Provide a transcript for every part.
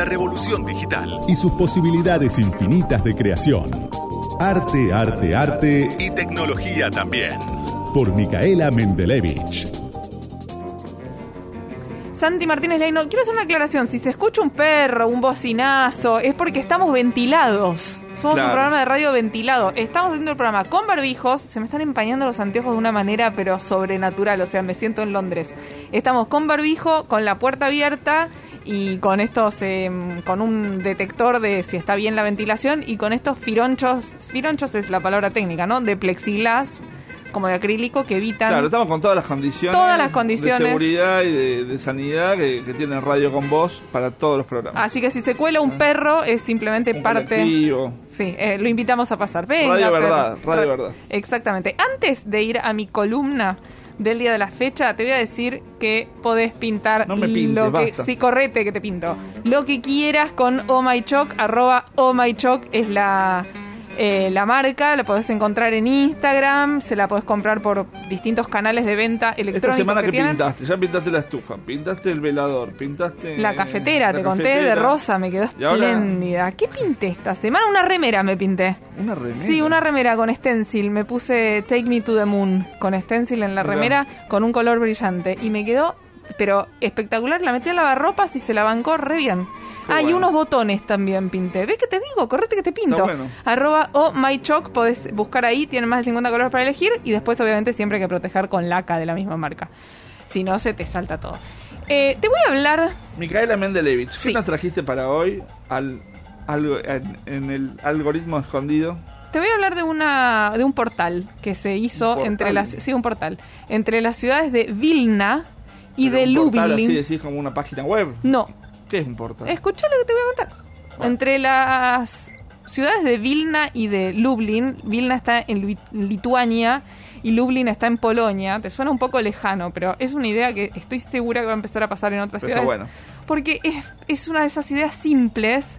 la revolución digital y sus posibilidades infinitas de creación. Arte, arte, arte y tecnología también. Por Micaela Mendelevich. Santi Martínez Leino, quiero hacer una aclaración. Si se escucha un perro, un bocinazo, es porque estamos ventilados. Somos un programa de radio ventilado. Estamos haciendo el programa con barbijos. Se me están empañando los anteojos de una manera, pero sobrenatural. O sea, me siento en Londres. Estamos con barbijo, con la puerta abierta y con estos, em, con un detector de si está bien la ventilación y con estos fironchos. Fironchos es la palabra técnica, ¿no? De plexiglas como de acrílico que evitan. Claro, estamos con todas las condiciones. Todas las condiciones. De seguridad y de, sanidad que, que, tiene Radio con Voz para todos los programas. Así que si se cuela un perro, es simplemente un parte. Colectivo. Sí, eh, lo invitamos a pasar. Venga, radio Verdad, Radio Verdad. Exactamente. Antes de ir a mi columna del día de la fecha, te voy a decir que podés pintar no me lo que. basta. Sí, correte que te pinto. Lo que quieras con Oh My Choc, arroba Oh es la eh, la marca, la podés encontrar en Instagram, se la podés comprar por distintos canales de venta electrónicos. Esta semana que, tienen. pintaste, ya pintaste la estufa, pintaste el velador, pintaste... La cafetera, te conté cafetera. de rosa, me quedó espléndida. ¿Qué pinté esta semana? Una remera me pinté. Una remera. Sí, una remera con stencil. Me puse Take Me to the Moon con stencil en la remera con un color brillante. Y me quedó, pero espectacular. La metí en lavarropas y se la bancó re bien. Qué ah, y unos botones también pinté. ¿Ves que te digo? Correte que te pinto. Bueno. Arroba o mychoc, podés buscar ahí, tienen más de 50 colores para elegir. Y después, obviamente, siempre hay que proteger con laca de la misma marca. Si no, se te salta todo. Eh, te voy a hablar Micaela Mendelevich, Sí. ¿qué nos trajiste para hoy al, algo en, en el algoritmo escondido? Te voy a hablar de una de un portal que se hizo entre las sí un portal entre las ciudades de Vilna y Pero de un portal Lublin. Así decís como una página web. No, ¿Qué es un portal? escucha lo que te voy a contar. Entre las ciudades de Vilna y de Lublin, Vilna está en Lituania y Lublin está en Polonia. Te suena un poco lejano, pero es una idea que estoy segura que va a empezar a pasar en otras Pero está ciudades. bueno. Porque es, es una de esas ideas simples,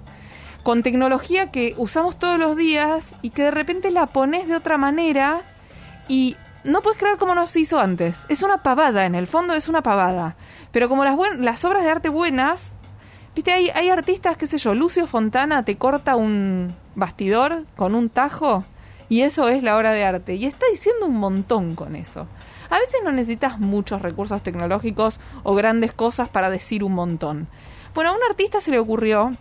con tecnología que usamos todos los días y que de repente la pones de otra manera y no puedes creer cómo no se hizo antes. Es una pavada, en el fondo es una pavada. Pero como las, buen- las obras de arte buenas, viste, hay, hay artistas, qué sé yo, Lucio Fontana te corta un bastidor con un tajo y eso es la obra de arte. Y está diciendo un montón con eso. A veces no necesitas muchos recursos tecnológicos o grandes cosas para decir un montón. Bueno, a un artista se le ocurrió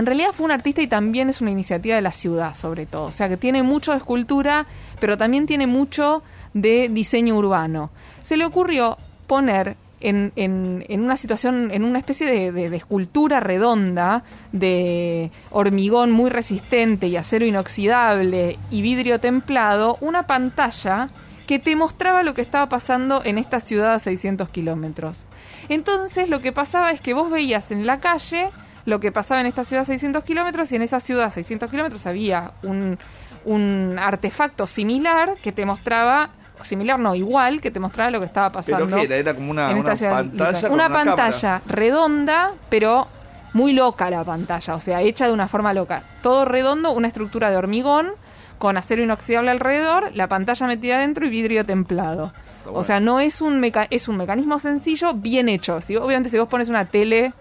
en realidad fue un artista y también es una iniciativa de la ciudad, sobre todo. O sea, que tiene mucho de escultura, pero también tiene mucho de diseño urbano. Se le ocurrió poner en, en- una situación, en una especie de escultura redonda, de hormigón muy resistente y acero inoxidable y vidrio templado, una pantalla que te mostraba lo que estaba pasando en esta ciudad a 600 kilómetros. Entonces lo que pasaba es que vos veías en la calle lo que pasaba en esta ciudad a 600 kilómetros y en esa ciudad a 600 kilómetros había un, un artefacto similar que te mostraba, similar no, igual, que te mostraba lo que estaba pasando. ¿Pero era? Era como una, una ciudad pantalla Una una pantalla redonda, pero muy loca la pantalla, o sea, hecha de una forma loca. Todo redondo, una estructura de hormigón con acero inoxidable alrededor, la pantalla metida adentro y vidrio templado. bueno. O sea, no es un meca- es un mecanismo sencillo, bien hecho. Si, obviamente si vos pones una tele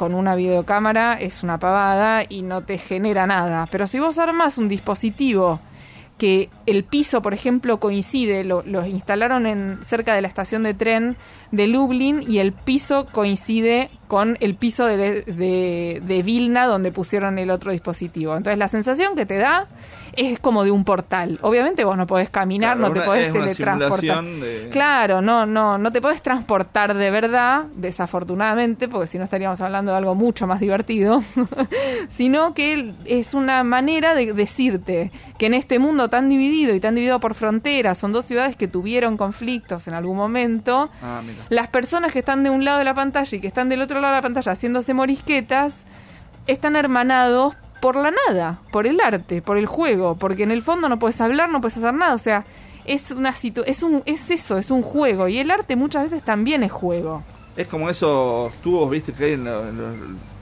con una videocámara es una pavada y no te genera nada. Pero si vos armás un dispositivo que el piso, por ejemplo, coincide, lo instalaron en cerca de la estación de tren de Lublin y el piso coincide con el piso de, de, de Vilna donde pusieron el otro dispositivo. Entonces la sensación que te da es como de un portal. Obviamente vos no podés caminar, Claro, no te podés teletransportar. de- Claro, no, no, no te podés transportar de verdad, desafortunadamente, porque si no estaríamos hablando de algo mucho más divertido, sino que es una manera de decirte que en este mundo tan dividido y tan dividido por fronteras, son dos ciudades que tuvieron conflictos en algún momento, Ah, mira. las personas que están de un lado de la pantalla y que están del otro lado de la pantalla haciéndose morisquetas, están hermanados por la nada, por el arte, por el juego, porque en el fondo no puedes hablar, no puedes hacer nada, o sea, es una situ es un es eso, es un juego y el arte muchas veces también es juego. Es como esos tubos, viste, que hay en, lo- en los,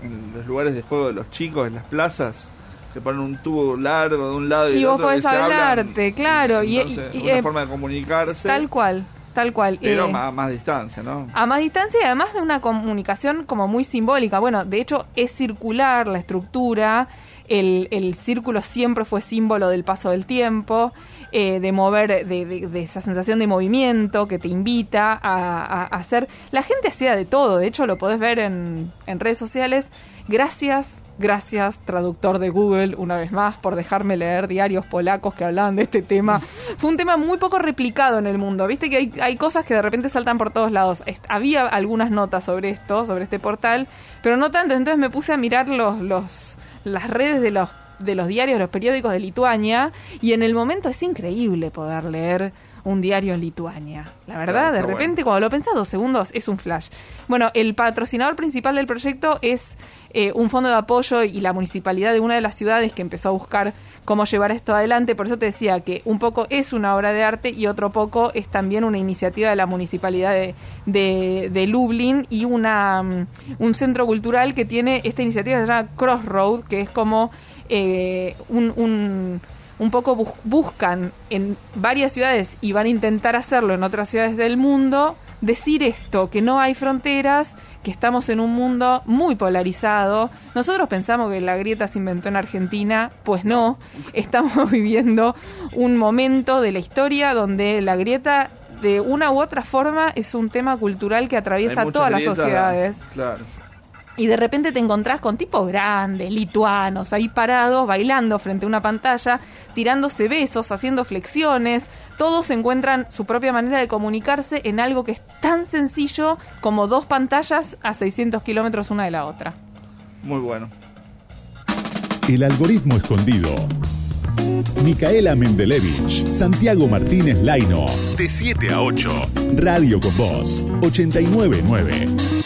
en los lugares de juego de los chicos, en las plazas, que ponen un tubo largo de un lado y, Y del vos otro. podés que se hablan. hablarte, claro, y- Entonces, y- y, una forma de comunicarse. Tal cual, tal cual. Pero Eh, más, más distancia, ¿no? a más distancia y además de una comunicación como muy simbólica. Bueno, de hecho es circular la estructura, el, el círculo siempre fue símbolo del paso del tiempo, eh, de mover, de, de- de esa sensación de movimiento que te invita a, a- a hacer. La gente hacía de todo, de hecho lo podés ver en, en redes sociales. Gracias. Gracias, traductor de Google, una vez más, por dejarme leer diarios polacos que hablaban de este tema. Fue un tema muy poco replicado en el mundo. Viste que hay, hay cosas que de repente saltan por todos lados. Est- había algunas notas sobre esto, sobre este portal, pero no tanto. Entonces me puse a mirar los, los, las redes de los, de los diarios, los periódicos de Lituania, y en el momento es increíble poder leer un diario en Lituania. La verdad, Claro, de repente, cuando lo pensás dos segundos, es un flash. Bueno, el patrocinador principal del proyecto es eh, un fondo de apoyo y la municipalidad de una de las ciudades que empezó a buscar cómo llevar esto adelante. Por eso te decía que un poco es una obra de arte y otro poco es también una iniciativa de la municipalidad de, de, de Lublin y una, mm, un centro cultural que tiene esta iniciativa que se llama Crossroad, que es como eh, un- un un poco bus- buscan en varias ciudades y van a intentar hacerlo en otras ciudades del mundo, decir esto, que no hay fronteras, que estamos en un mundo muy polarizado. Nosotros pensamos que la grieta se inventó en Argentina, pues no, estamos viviendo un momento de la historia donde la grieta de una u otra forma es un tema cultural que atraviesa todas las sociedades. Claro. Y de repente te encontrás con tipos grandes, lituanos, ahí parados, bailando frente a una pantalla, tirándose besos, haciendo flexiones. Todos encuentran su propia manera de comunicarse en algo que es tan sencillo como dos pantallas a 600 kilómetros una de la otra. Muy bueno. El algoritmo escondido. Micaela Mendelevich, Santiago Martínez Laino, De 7 a 8. Radio con Voz, 899.